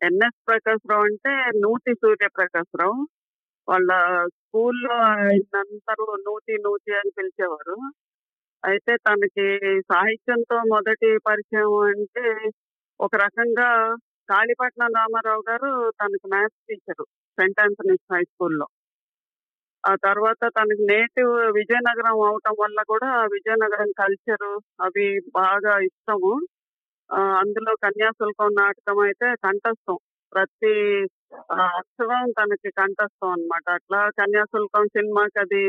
NS Prakash Rao అంటే నూతి సూర్యప్రకాశ్‌రావు. వాళ్ళ స్కూల్‌లో ఆయనందరూ నూతి, నూతి అని పిలిచేవారు. అయితే తనకి సాహిత్యంతో మొదటి పరిచయం అంటే, ఒక రకంగా కాళీపట్నం రామారావు గారు తనకి maths teacher. Saint Anthony's high స్కూల్‌లో. ఆ తర్వాత తనకి నేటివ్ విజయనగరం అవ్వటం వల్ల కూడా విజయనగరం కల్చరు అవి బాగా ఇష్టము. అందులో కన్యాశుల్కం నాటకం అయితే కంఠస్థం. ప్రతి ఆహ్, అక్షరం తనకి కంఠస్థం అన్నమాట. అట్లా కన్యాశుల్కం సినిమాకి అది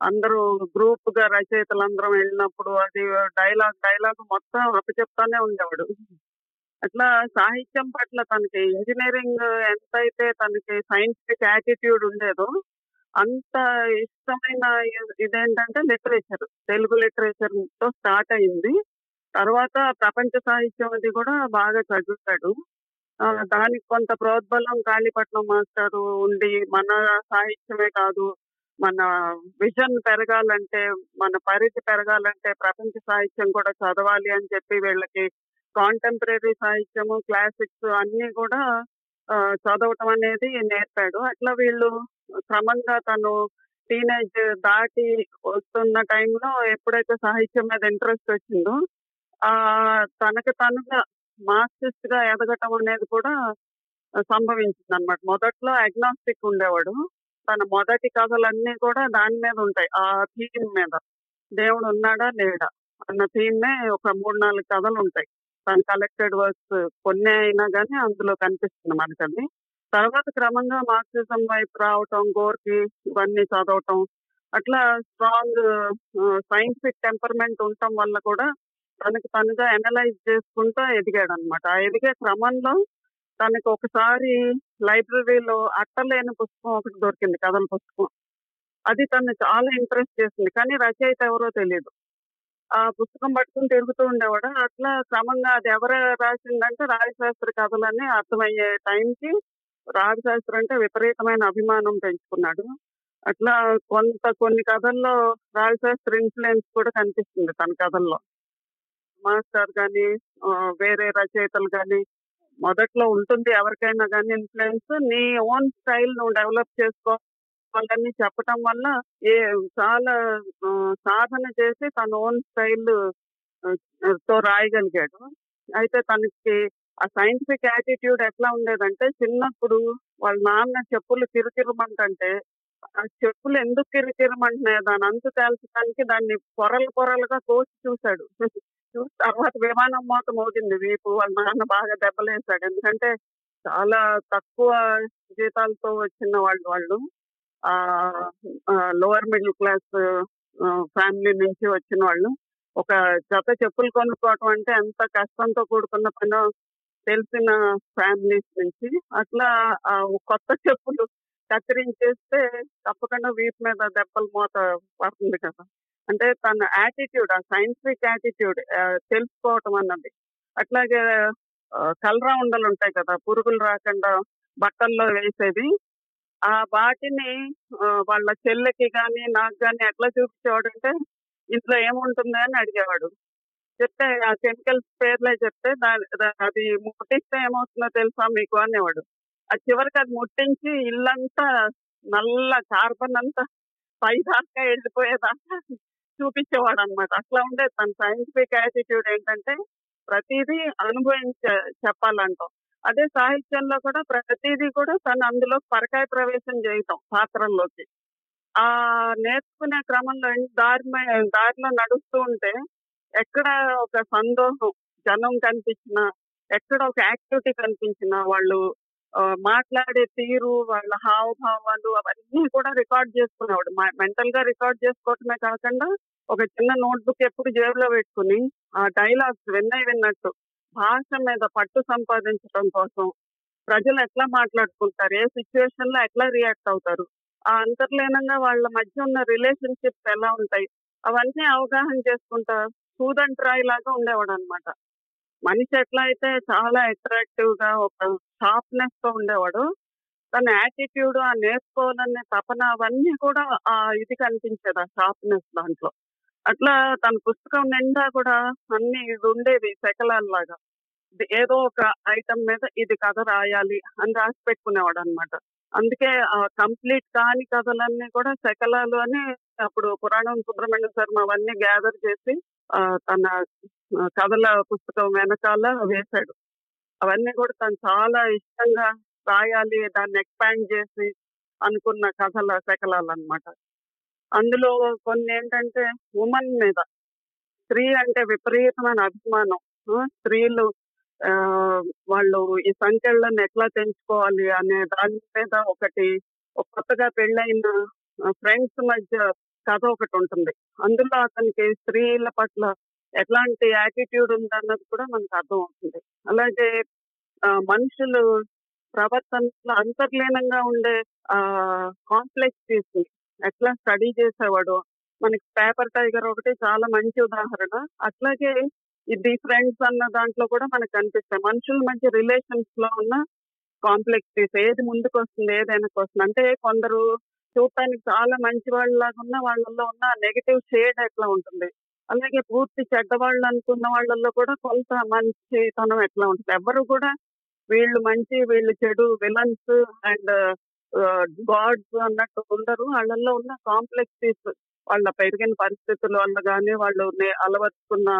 అందరూ గ్రూప్గా రచయితలందరం వెళ్ళినప్పుడు అది డైలాగ్, డైలాగ్ మొత్తం అప్పచెప్తానే ఉండేవాడు. అట్లా సాహిత్యం పట్ల తనకి ఇంజనీరింగ్ ఎంతైతే తనకి సైంటిఫిక్ యాటిట్యూడ్ ఉండేదో, అంత ఇష్టమైన ఇదేంటంటే లిటరేచర్. తెలుగు లిటరేచర్తో స్టార్ట్ అయింది. తర్వాత ప్రపంచ సాహిత్యం అది కూడా బాగా చదివాడు. దానికి కొంత ప్రోద్బలం కాళీపట్నం మాస్టర్ ఉండి, మన సాహిత్యమే కాదు, మన విజన్ పెరగాలంటే, మన పరిధి పెరగాలంటే ప్రపంచ సాహిత్యం కూడా చదవాలి అని చెప్పి వీళ్ళకి కాంటెంపరీ సాహిత్యము, క్లాసిక్స్ అన్ని కూడా చదవటం అనేది నేర్పాడు. అట్లా వీళ్ళు క్రమంగా తను టీనేజ్ దాటి వస్తున్న టైంలో ఎప్పుడైతే సాహిత్యం మీద ఇంట్రెస్ట్ వచ్చిందో, ఆ తనకు తనగా తనుగా మార్క్సిస్ట్‌గా ఎదగటం అనేది కూడా సంభవించింది అనమాట మొదట్లో అగ్నాస్టిక్ ఉండేవాడు. తన మొదటి కథలన్నీ కూడా దాని మీద ఉంటాయి. ఆ థీమ్ మీద. దేవుడు ఉన్నాడా? లేడా? అన్న థీమే ఒక మూడు నాలుగు కథలు ఉంటాయి తన కలెక్టెడ్ వర్క్స్ కొన్ని అయినా కానీ అందులో కనిపిస్తుంది మనకది. తర్వాత క్రమంగా మార్క్సిజం వైపు రావటం, గోర్కి ఇవన్నీ చదవటం. అట్లా స్ట్రాంగ్ సైంటిఫిక్ టెంపర్‌మెంట్ ఉండటం వల్ల కూడా తనకి తనుగా అనలైజ్ చేసుకుంటూ ఎదిగాడు అనమాట ఆ ఎదిగే క్రమంలో తనకు ఒకసారి లైబ్రరీలో అట్టలేని పుస్తకం ఒకటి దొరికింది కథల పుస్తకం. అది తను చాలా ఇంట్రెస్ట్ చేసింది. కానీ రచయిత ఎవరో తెలియదు ఆ పుస్తకం పట్టుకుని తిరుగుతూ ఉండేవాడు. అట్లా క్రమంగా అది ఎవరు రాసిందంటే రాజశాస్త్రి కథలని అర్థమయ్యే టైంకి రాజశాస్త్రి అంటే విపరీతమైన అభిమానం పెంచుకున్నాడు. అట్లా కొంత కొన్ని కథల్లో రాజశాస్త్రి ఇన్ఫ్లుయెన్స్ కూడా కనిపిస్తుంది తన కథల్లో. మాస్టర్ గాని, వేరే రచయితలు గాని మొదట్లో ఉంటుంది ఎవరికైనా కానీ ఇన్ఫ్లుయెన్స్ నీ ఓన్ స్టైల్ నువ్వు డెవలప్ చేసుకో వాళ్ళని చెప్పటం వల్ల ఏ చాలా సాధన చేసి తన ఓన్ స్టైల్తో రాయగలిగాడు. అయితే తనకి ఆ సైంటిఫిక్ యాటిట్యూడ్ ఎట్లా ఉండేదంటే చిన్నప్పుడు వాళ్ళ నాన్న చెప్పులు కిరికిరమంటే ఆ చెప్పులు ఎందుకు కిరుకిరుమంటున్నాయో దాని అంతు తేల్చడానికి దాన్ని పొరలు పొరలుగా కోసి చూసాడు. చూసి తర్వాత విమానం మోత అవుతుంది వీపు. వాళ్ళ నాన్న బాగా దెబ్బలేసాడు. ఎందుకంటే చాలా తక్కువ జీతాలతో వచ్చిన వాళ్ళు వాళ్ళు. ఆ లోవర్ మిడిల్ క్లాస్ ఫ్యామిలీ నుంచి వచ్చిన వాళ్ళు. ఒక జత చెప్పులు కొనుక్కోవటం అంటే ఎంత కష్టంతో కూడుకున్న పని తెలిసిన ఫ్యామిలీస్ నుంచి. అట్లా ఆ కొత్త చెప్పులు కత్తిరించేస్తే తప్పకుండా వీపు మీద దెబ్బలు మోత పడుతుంది కదా! అంటే తన యాటిట్యూడ్ ఆ సైంటిఫిక్ యాటిట్యూడ్ తెలుసుకోవటం అన్నది. అట్లాగే కలరా ఉండలు ఉంటాయి కదా! పురుగులు రాకుండా బట్టల్లో వేసేది ఆ వాటిని వాళ్ళ చెల్లెకి గాని, నాకు గాని ఎట్లా చూపించేవాడంటే, ఇందులో ఏముంటుంది అని అడిగేవాడు. చెప్తే ఆ కెమికల్స్ పేర్లే చెప్తే దాని అది ముట్టిస్తే ఏమవుతుందో తెలుసా మీకు అనేవాడు. అది చివరికి అది ముట్టించి ఇల్లంతా నల్ల కార్బన్ అంతా పైదాకా చూపించేవాడు అనమాట అట్లా ఉండే తన సైంటిఫిక్ యాటిట్యూడ్ ఏంటంటే, ప్రతిదీ అనుభవించ చెప్పాలంటాం. అదే సాహిత్యంలో కూడా ప్రతిదీ కూడా తను అందులో పరకాయ ప్రవేశం చేయటం పాత్రల్లోకి. ఆ నేర్చుకునే క్రమంలో దారి దారిలో నడుస్తూ ఉంటే, ఎక్కడ ఒక సందోహం, జనం కనిపించినా, ఎక్కడ ఒక యాక్టివిటీ కనిపించినా, వాళ్ళు మాట్లాడే తీరు, వాళ్ళ హావభావాలు అవన్నీ కూడా రికార్డ్ చేసుకునేవాడు. మెంటల్గా రికార్డ్ చేసుకోవటమే కాకుండా, ఒక చిన్న నోట్‌బుక్ ఎప్పుడు జేబులో పెట్టుకొని, ఆ డైలాగ్స్ విన్నయి విన్నట్టు భాష మీద పట్టు సంపాదించడం కోసం, ప్రజలు ఎట్లా మాట్లాడుకుంటారు, ఏ సిట్యుయేషన్‌లో ఎట్లా రియాక్ట్ అవుతారు, ఆ అంతర్లీనంగా వాళ్ళ మధ్య ఉన్న రిలేషన్‌షిప్స్ ఎలా ఉంటాయి, అవన్నీ అవగాహన చేసుకుంటా సూదంట్రాయి లాగా ఉండేవాడన్నమాట. మనిషి ఎట్లా అయితే చాలా అట్రాక్టివ్‌గా ఒక షార్ప్‌నెస్‌తో ఉండేవాడు తన యాటిట్యూడ్, ఆ నేర్చుకోవాలనే తపన అవన్నీ కూడా ఆ ఇది కనిపించేది ఆ షార్ప్‌నెస్ దాంట్లో. అట్లా తన పుస్తకం నిండా కూడా అన్ని ఇది ఉండేవి శకలాల్లాగా. ఇది ఏదో ఒక ఐటమ్ మీద ఇది కథ రాయాలి అని రాసి పెట్టుకునేవాడు అనమాట అందుకే కంప్లీట్ కాని కథలన్నీ కూడా శకలాలు అని అప్పుడు పురాణం సుబ్రహ్మణ్య శర్మ అవన్నీ గ్యాదర్ చేసి తన కథల పుస్తకం వెనకాల వేశాడు. అవన్నీ కూడా తను చాలా ఇష్టంగా రాయాలి దాన్ని ఎక్స్పాండ్ చేసి అనుకున్న కథల శకలాలు అన్నమాట అందులో కొన్ని ఏంటంటే ఉమెన్ మీద స్త్రీ అంటే విపరీతమైన అభిమానం. స్త్రీలు ఆ, వాళ్ళు ఈ సంఖ్యలను ఎట్లా తెంచుకోవాలి అనే దాని మీద ఒకటి కొత్తగా పెళ్ళైన ఫ్రెండ్స్ మధ్య కథ ఒకటి ఉంటుంది. అందులో అతనికి స్త్రీల పట్ల ఎట్లాంటి యాటిట్యూడ్ ఉందన్నది కూడా మనకు అర్థం అవుతుంది అలాగే మనుషులు ప్రవర్తనలో అంతర్లీనంగా ఉండే కాంప్లెక్సిటీస్ ఎట్లా స్టడీ చేసేవాడు మనకి పేపర్ టైగర్ ఒకటి చాలా మంచి ఉదాహరణ. అట్లాగే ఇది ఫ్రెండ్స్ అన్న దాంట్లో కూడా మనకు కనిపిస్తాయి మనుషుల మధ్య రిలేషన్స్లో ఉన్న కాంప్లెక్సిటీస్ ఏది ముందుకు వస్తుంది ఏది వెనక్కి వస్తుంది. అంటే కొందరు చూడటానికి చాలా మంచి వాళ్ళలాగా ఉన్న వాళ్ళల్లో ఉన్న నెగటివ్ షేడ్ ఎట్లా ఉంటుంది? అలాగే పూర్తి చెడ్డవాళ్ళు అనుకున్న వాళ్ళల్లో కూడా కొంత మంచితనం ఎట్లా ఉంటుంది? ఎవరు కూడా వీళ్ళు మంచి వీళ్ళు చెడు విలన్స్ అండ్ గాడ్స్ అన్నట్టు ఉండరు. వాళ్ళల్లో ఉన్న కాంప్లెక్సిటీస్ వాళ్ళ పెరిగిన పరిస్థితుల వల్ల కానీ వాళ్ళు అలవర్చుకున్న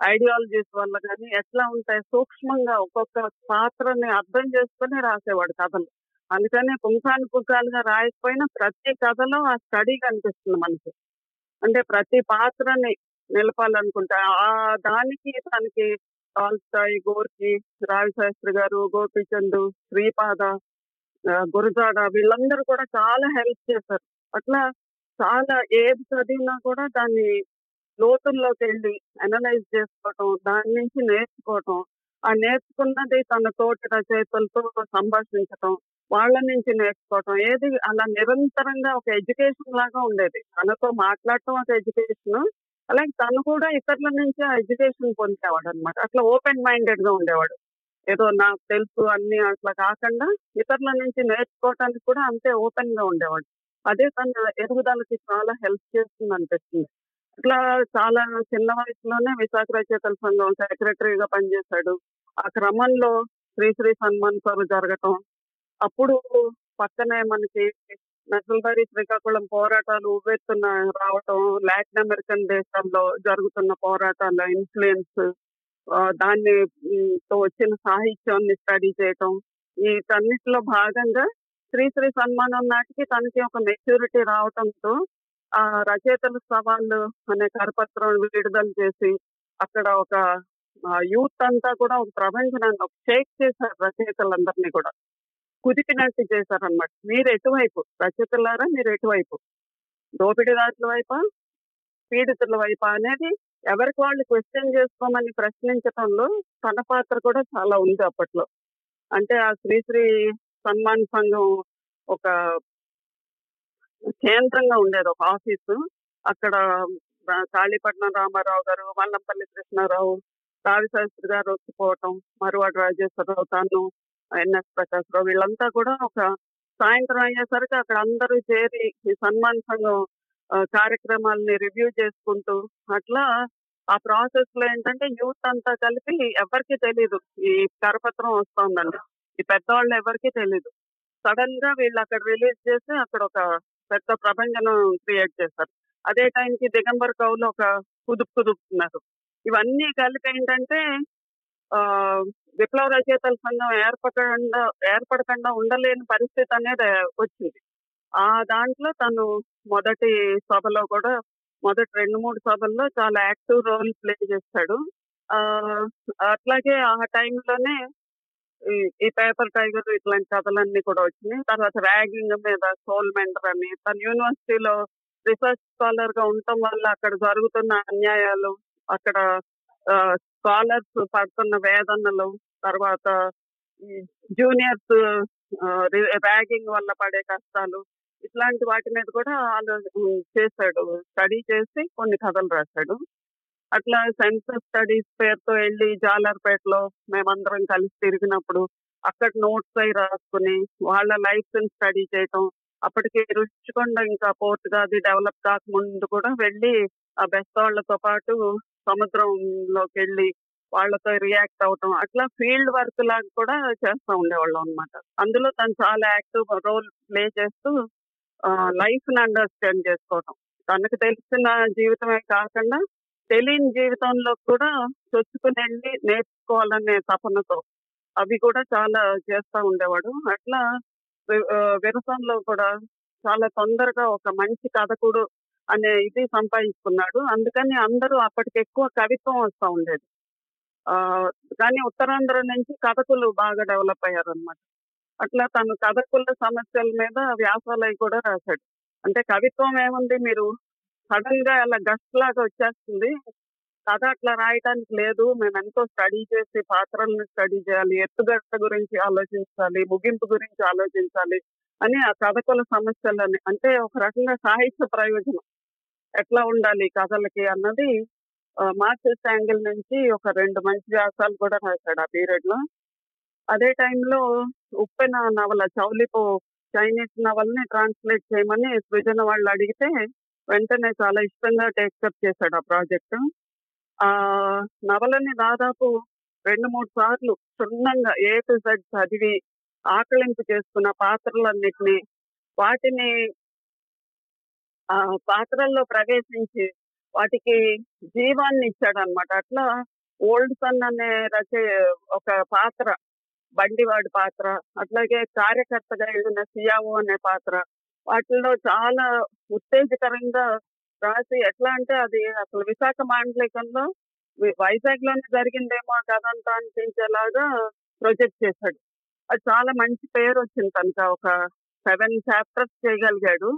ఐడియాలజీస్ వల్ల కానీ ఎట్లా ఉంటాయి? సూక్ష్మంగా ఒక్కొక్క పాత్రని అర్థం చేసుకుని రాసేవాడు కథలు. అందుకనే పుంఖాను పుంఖాలుగా రాయకపోయినా ప్రతి కథలో ఆ స్టడీ కనిపిస్తుంది మనకి. అంటే ప్రతి పాత్రని నిలపాలనుకుంటా ఆ దానికి తనకి టాల్స్టాయ్ గోర్కి రావిశాస్త్రి గారు గోపీచంద్ శ్రీపాద గురజాడ వీళ్ళందరూ కూడా చాలా హెల్ప్ చేశారు. అట్లా చాలా ఏది చదివినా కూడా దాన్ని లోతుల్లోకి వెళ్ళి అనలైజ్ చేసుకోవటం దాని నుంచి నేర్చుకోవటం ఆ నేర్చుకున్నది తన తోటి రచయితలతో సంభాషించటం వాళ్ళ నుంచి నేర్చుకోవటం. ఏది అలా నిరంతరంగా ఒక ఎడ్యుకేషన్ లాగా ఉండేది. తనతో మాట్లాడటం ఒక ఎడ్యుకేషన్ అలాగే తను కూడా ఇతరుల నుంచి ఆ ఎడ్యుకేషన్ పొందేవాడు అనమాట అట్లా ఓపెన్ మైండెడ్గా ఉండేవాడు. ఏదో నాకు తెలుసు అన్ని అట్లా కాకుండా ఇతరుల నుంచి నేర్చుకోవటానికి కూడా అంతే ఓపెన్గా ఉండేవాడు. అదే తన ఎదుగుదలకి చాలా హెల్ప్ చేస్తుంది అనిపిస్తుంది. అట్లా చాలా చిన్న వయసులోనే విశాఖ రచయితల సంఘం సెక్రటరీగా పనిచేశాడు. ఆ క్రమంలో శ్రీ శ్రీ సన్మాన్ సార్ జరగటం అప్పుడు పక్కనే మనకి నక్సల్బరీ శ్రీకాకుళం పోరాటాలు ఉవ్వెత్తున రావటం లాటిన్ అమెరికన్ దేశాల్లో జరుగుతున్న పోరాటాల ఇన్ఫ్లుయెన్స్ దాన్ని తో వచ్చిన సాహిత్యాన్ని స్టడీ చేయటం వీటన్నిటిలో భాగంగా శ్రీశ్రీ సన్మానం నాటికి తనకి ఒక మెచ్యూరిటీ రావటంతో ఆ రచయితల సవాళ్ళు అనే కరపత్రం విడుదల చేసి అక్కడ ఒక యూత్ అంతా కూడా ఒక ప్రపంచాన్ని ఒక షేక్ చేశారు రచయితలందరినీ కూడా. కుదిపినట్టు చేశారనమాట మీరు ఎటువైపు? రచయితలారా మీరు ఎటువైపు? దోపిడీదారుల వైపా? పీడితుల వైపా? అనేది ఎవరికి వాళ్ళు క్వశ్చన్ చేసుకోమని ప్రశ్నించడంలో తన పాత్ర కూడా చాలా ఉంది అప్పట్లో. అంటే ఆ శ్రీశ్రీ సన్మాన్ సంఘం ఒక కేంద్రంగా ఉండేది ఒక ఆఫీసు. అక్కడ కాళీపట్నం రామారావు గారు మల్లంపల్లి కృష్ణారావు రావి శాస్త్రి గారు వచ్చిపోవటం మరువాడు రాజేశ్వరరావు తాను ఎన్ఎస్ ప్రకాష్ రావు వీళ్ళంతా కూడా ఒక సాయంత్రం అయ్యేసరికి అక్కడ అందరూ చేరి ఈ సన్మాన్ సంఘం కార్యక్రమాలని రివ్యూ చేసుకుంటూ అట్లా ఆ ప్రాసెస్లో ఏంటంటే యూత్ అంతా కలిపి ఎవరికి తెలియదు ఈ కరపత్రం వస్తుందండి ఈ పెద్దవాళ్ళు ఎవరికి తెలియదు సడన్గా వీళ్ళు అక్కడ రిలీజ్ చేసి అక్కడ ఒక పెద్ద ప్రపంచం క్రియేట్ చేస్తారు అదే టైంకి దిగంబర్ కౌలు ఒక కుదుపు కుదుపుతున్నారు. ఇవన్నీ కలిపి ఏంటంటే విప్లవ రచయితల సంఘం ఏర్పడకుండా ఏర్పడకుండా ఉండలేని పరిస్థితి అనేది వచ్చింది. ఆ దాంట్లో తను మొదటి సభలో కూడా మొదటి రెండు మూడు సభల్లో చాలా యాక్టివ్ రోల్ ప్లే చేస్తాడు. ఆ అట్లాగే ఆ టైంలోనే ఈ- ఈ పేపర్ టైగర్ ఇట్లాంటి కథలన్నీ కూడా వచ్చినాయి. తర్వాత ర్యాగింగ్ మీద సోల్ మెంటర్ అని తన యూనివర్సిటీలో రీసెర్చ్ స్కాలర్గా ఉండటం వల్ల అక్కడ జరుగుతున్న అన్యాయాలు అక్కడ స్కాలర్స్ పడుతున్న వేదనలు తర్వాత జూనియర్స్ ర్యాగింగ్ వల్ల పడే కష్టాలు ఇట్లాంటి వాటి మీద కూడా ఆలో చేశాడు. స్టడీ చేసి కొన్ని కథలు రాశాడు. అట్లా సెన్సస్ స్టడీస్ పేరుతో వెళ్ళి జాలర్పేటలో మేమందరం కలిసి తిరిగినప్పుడు అక్కడ నోట్స్ అయి రాసుకుని వాళ్ళ లైఫ్ స్టడీ చేయటం అప్పటికి రుచికొండ ఇంకా పోర్ట్గా అది డెవలప్ కాకముందు కూడా వెళ్ళి ఆ బెస్తవాళ్ళతో పాటు సముద్రంలోకి వెళ్ళి వాళ్ళతో రియాక్ట్ అవటం అట్లా ఫీల్డ్ వర్క్ లాగా కూడా చేస్తూ ఉండేవాళ్ళం అనమాట అందులో తను చాలా యాక్టివ్ రోల్ ప్లే చేస్తూ లైఫ్ని అండర్స్టాండ్ చేసుకోవటం. తనకు తెలిసిన జీవితమే కాకుండా తెలియని జీవితంలో కూడా చొచ్చుకుని వెళ్ళి నేర్చుకోవాలనే తపనతో అవి కూడా చాలా చేస్తూ ఉండేవాడు. అట్లా విరసంలో కూడా చాలా తొందరగా ఒక మంచి కథకుడు అనే ఇది సంపాదించుకున్నాడు. అందుకని అందరూ అప్పటికి ఎక్కువ కవిత్వం వస్తూ ఉండేది. ఆ, కానీ ఉత్తరాంధ్ర నుంచి కథకులు బాగా డెవలప్ అయ్యారనమాట అట్లా తను కథకుల సమస్యల మీద వ్యాసాలు కూడా రాశాడు. అంటే కవిత్వం ఏముంది? మీరు సడన్గా అలా గస్ట్ లాగా వచ్చేస్తుంది. కథ అట్లా రాయటానికి లేదు. మేము ఎంతో స్టడీ చేసి పాత్రలను స్టడీ చేయాలి. ఎత్తుగట్ట గురించి ఆలోచించాలి. ముగింపు గురించి ఆలోచించాలి. అని ఆ కథకుల సమస్యలని అంటే ఒక రకంగా సాహిత్య ప్రయోజనం ఎట్లా ఉండాలి కథలకి అన్నది మార్క్సిస్ట్ యాంగిల్ నుంచి ఒక రెండు మంచి వ్యాసాలు కూడా రాశాడు ఆ పీరియడ్లో అదే టైంలో ఉప్పెన నవల చౌలిపు చైనీస్ నవల్ని ట్రాన్స్లేట్ చేయమని సృజన వాళ్ళు అడిగితే వెంటనే చాలా ఇష్టంగా టేక్అప్ చేశాడు ఆ ప్రాజెక్ట్. ఆ నవలని దాదాపు రెండు మూడు సార్లు క్షుణ్ణంగా ఏ టు జెడ్ చదివి ఆకలింపు చేసుకున్న పాత్రలన్నిటినీ వాటిని ఆ పాత్రల్లో ప్రవేశించి వాటికి జీవాన్ని ఇచ్చాడనమాట అట్లా ఓల్డ్ సన్ అనే రచయ ఒక పాత్ర బండివాడి పాత్ర అట్లాగే కార్యకర్తగా వెళ్ళిన సియావో అనే పాత్ర వాటిల్లో చాలా ఉత్తేజకరంగా రాసి ఎట్లా అంటే అది అసలు విశాఖ మాండలికంలో వైజాగ్లోనే జరిగిందేమో కదంతా అనిపించేలాగా ప్రొజెక్ట్ చేశాడు. చాలా మంచి పేరు వచ్చింది తనక ఒక సెవెన్ చాప్టర్స్ చేయగలిగాడు.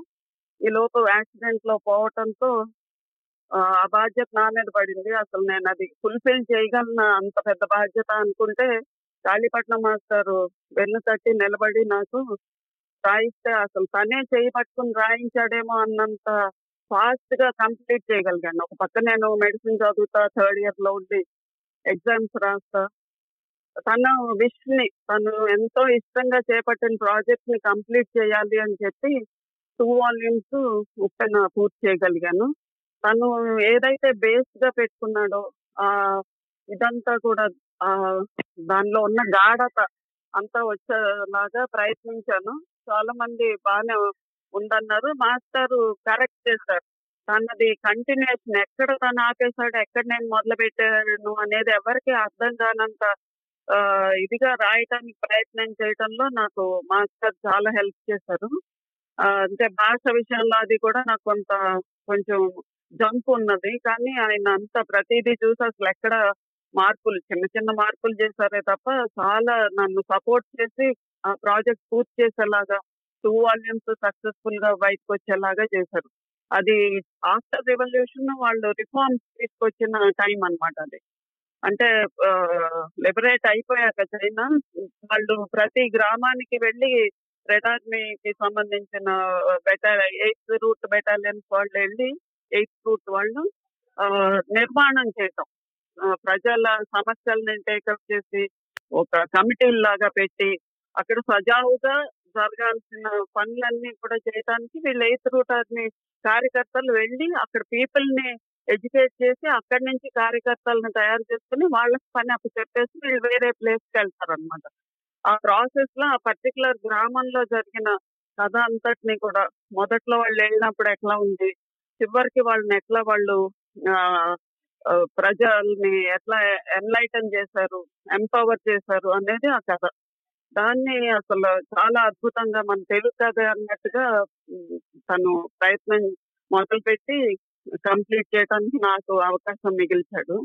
ఈ లోపు యాక్సిడెంట్లో పోవటంతో ఆ బాధ్యత నా మీద పడింది. అసలు నేను అది ఫుల్ఫిల్ చేయగలన? అంత పెద్ద బాధ్యత అనుకుంటే కాళీపట్నం మాస్టర్ వెన్ను తట్టి నిలబడి నాకు రాయిస్తే అసలు తనే చేయబట్టుకుని రాయించాడేమో అన్నంత ఫాస్ట్గా కంప్లీట్ చేయగలిగాను ఒక పక్క నేను మెడిసిన్ చదువుతా థర్డ్ ఇయర్లో ఉండి ఎగ్జామ్స్ రాస్తా. తన విష్ని తను ఎంతో ఇష్టంగా చేపట్టిన ప్రాజెక్ట్ని కంప్లీట్ చేయాలి అని చెప్పి టూ వాల్యూమ్స్ ఉప్పెన పూర్తి చేయగలిగాను. తను ఏదైతే బేస్గా పెట్టుకున్నాడో ఆ ఇదంతా కూడా ఆ దానిలో ఉన్న గాఢత అంతా వచ్చేలాగా ప్రయత్నించాను. చాలా మంది బాగానే ఉందన్నారు. మాస్టర్ కరెక్ట్ చేశారు. తనది కంటిన్యూషన్ ఎక్కడ తను ఆపేశాడు ఎక్కడ నేను మొదలు పెట్టాను అనేది ఎవరికి అర్థం కానంత ఇదిగా రాయటానికి ప్రయత్నం చేయటంలో నాకు మాస్టర్ చాలా హెల్ప్ చేశారు. అంటే భాష విషయంలో అది కూడా నాకు కొంత కొంచెం జంప్ ఉన్నది. కానీ ఆయన అంత ప్రతిదీ చూసి అసలు ఎక్కడ మార్పులు చిన్న చిన్న మార్పులు చేశారే తప్ప చాలా నన్ను సపోర్ట్ చేసి ఆ ప్రాజెక్ట్ పూర్తి చేసేలాగా టూ వాల్యూమ్స్ సక్సెస్ఫుల్గా బయటకు వచ్చేలాగా చేశారు. అది ఆఫ్టర్ రెవల్యూషన్ వాళ్ళు రిఫార్మ్స్ తీసుకొచ్చిన టైం అన్నమాట అది. అంటే లిబరేట్ అయిపోయాక చైనా వాళ్ళు ప్రతి గ్రామానికి వెళ్ళి రెడ్ ఆర్మీకి సంబంధించిన బెటాలి ఎయిత్ రూట్ బెటాలియన్స్ వాళ్ళు వెళ్ళి ఎయిత్ రూట్ వాళ్ళు నిర్మాణం చేయటం. ప్రజల సమస్యల్ని టేకప్ చేసి ఒక కమిటీ లాగా పెట్టి అక్కడ సజావుగా జరగాల్సిన పనులన్నీ కూడా చేయడానికి వీళ్ళు ఎయిత్ రూట్ ఆర్మీ కార్యకర్తలు వెళ్ళి అక్కడ పీపుల్ని ఎడ్యుకేట్ చేసి అక్కడి నుంచి కార్యకర్తలను తయారు చేసుకుని వాళ్ళకి పని అప్పు చెప్పేసి వీళ్ళు వేరే ప్లేస్కి వెళ్తారు అనమాట ఆ ప్రాసెస్లో ఆ పర్టికులర్ గ్రామంలో జరిగిన కథ అంతటిని కూడా మొదట్లో వాళ్ళు వెళ్ళినప్పుడు ఎట్లా ఉంది చివరికి వాళ్ళని ఎట్లా వాళ్ళు ఆ, ప్రజల్ని ఎట్లా ఎన్లైటన్ చేశారు ఎంపవర్ చేశారు అనేది ఆ కథ. దాన్ని అసలు చాలా అద్భుతంగా మన తెలుగు కథ అన్నట్టుగా తను ప్రయత్నం మొదలుపెట్టి కంప్లీట్ చేయడానికి నాకు అవకాశం మిగిల్చాడు.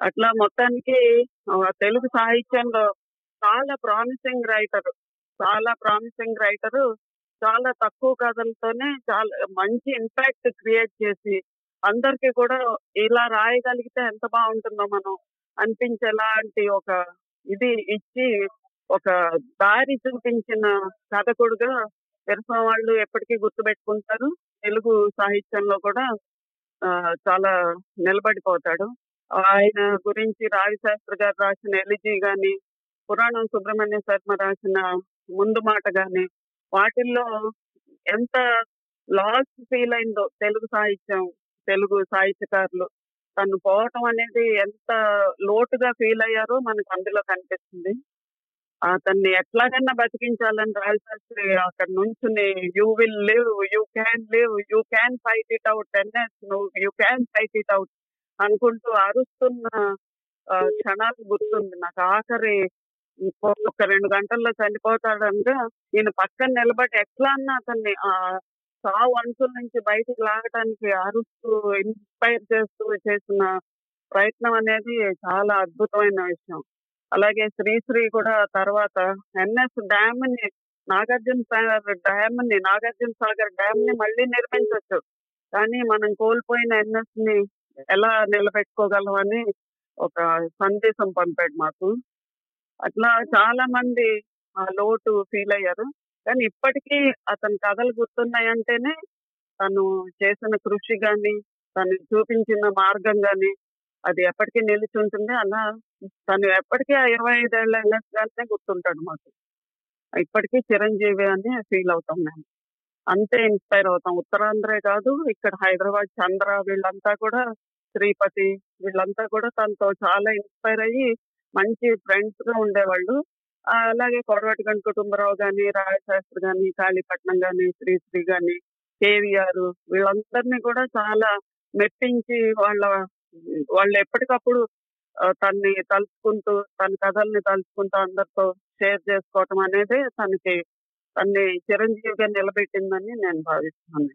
అట్లా మొత్తానికి తెలుగు సాహిత్యంలో చాలా ప్రామిసింగ్ రైటర్ చాలా ప్రామిసింగ్ రైటర్ చాలా తక్కువ కథలతోనే చాలా మంచి ఇంపాక్ట్ క్రియేట్ చేసి అందరికి కూడా ఇలా రాయగలిగితే ఎంత బాగుంటుందో మనం అనిపించేలాంటి ఒక ఇది ఇచ్చి ఒక దారి చూపించిన కథకుడుగా విరసం వాళ్ళు ఎప్పటికీ గుర్తుపెట్టుకుంటారు. తెలుగు సాహిత్యంలో కూడా చాలా నిలబడిపోతాడు. ఆయన గురించి రావిశాస్త్రి గారు రాసిన ఎలిజీ గాని పురాణం సుబ్రహ్మణ్య శర్మ రాసిన ముందు మాట గాని వాటిల్లో ఎంత లాస్ ఫీల్ అయిందో తెలుగు సాహిత్యం తెలుగు సాహిత్యకారులు తను పోవటం అనేది ఎంత లోటుగా ఫీల్ అయ్యారో మనకు అందులో కనిపిస్తుంది. అతన్ని ఎట్లాగన్నా బతికించాలని రాజశాస్త్రి అక్కడ నుంచుని you will live you can live you can fight it out NS నువ్వు you can fight it out అనుకుంటూ అరుస్తున్న ఆ, క్షణాలు గుర్తుంది. నాకు ఆఖరి ఒక రెండు గంటల్లో చనిపోతాడంటే నేను పక్కన నిలబడి ఎట్లా అన్న అతన్ని ఆ సావు అంచుల నుంచి బయటకు లాగటానికి అరుస్తూ ఇన్స్పైర్ చేస్తూ చేసిన ప్రయత్నం అనేది చాలా అద్భుతమైన విషయం. అలాగే శ్రీశ్రీ కూడా తర్వాత ఎన్ఎస్ డ్యామ్ని నాగార్జున సాగర్ డ్యామ్ని నాగార్జున సాగర్ డ్యామ్ని మళ్ళీ నిర్మించవచ్చు కానీ మనం కోల్పోయిన ఎన్ఎస్ని ఎలా నిలబెట్టుకోగలమని ఒక సందేశం పంపాడు మాకు. అట్లా చాలా మంది ఆ లోటు ఫీల్ అయ్యారు. కానీ ఇప్పటికీ అతని కథలు గుర్తున్నాయంటేనే తను చేసిన కృషి కానీ తను చూపించిన మార్గం కానీ అది ఎప్పటికీ నిలిచి ఉంటుంది అలా తను ఎప్పటికీ ఆ ఇరవై ఐదేళ్ళ వెళ్ళగానే గుర్తుంటాడు మాకు. ఇప్పటికీ చిరంజీవి అని ఫీల్ అవుతాం మేము. అంతే ఇన్స్పైర్ అవుతాం. ఉత్తరాంధ్రే కాదు ఇక్కడ హైదరాబాద్ చంద్ర వీళ్ళంతా కూడా శ్రీపతి వీళ్ళంతా కూడా తనతో చాలా ఇన్స్పైర్ అయ్యి మంచి ఫ్రెండ్స్గా ఉండేవాళ్ళు. అలాగే అలాగే గణ కుటుంబరావు గాని రాజశాస్త్రి గాని కాళీపట్నం గాని శ్రీశ్రీ గాని కేవీఆర్ వీళ్ళందరినీ కూడా చాలా మెప్పించి వాళ్ళ వాళ్ళు ఎప్పటికప్పుడు తన్ని తలుచుకుంటూ తన కథల్ని తలుచుకుంటూ అందరితో షేర్ చేసుకోవటం అనేది తనకి తన్ని చిరంజీవిగా నిలబెట్టిందని నేను భావిస్తున్నాను.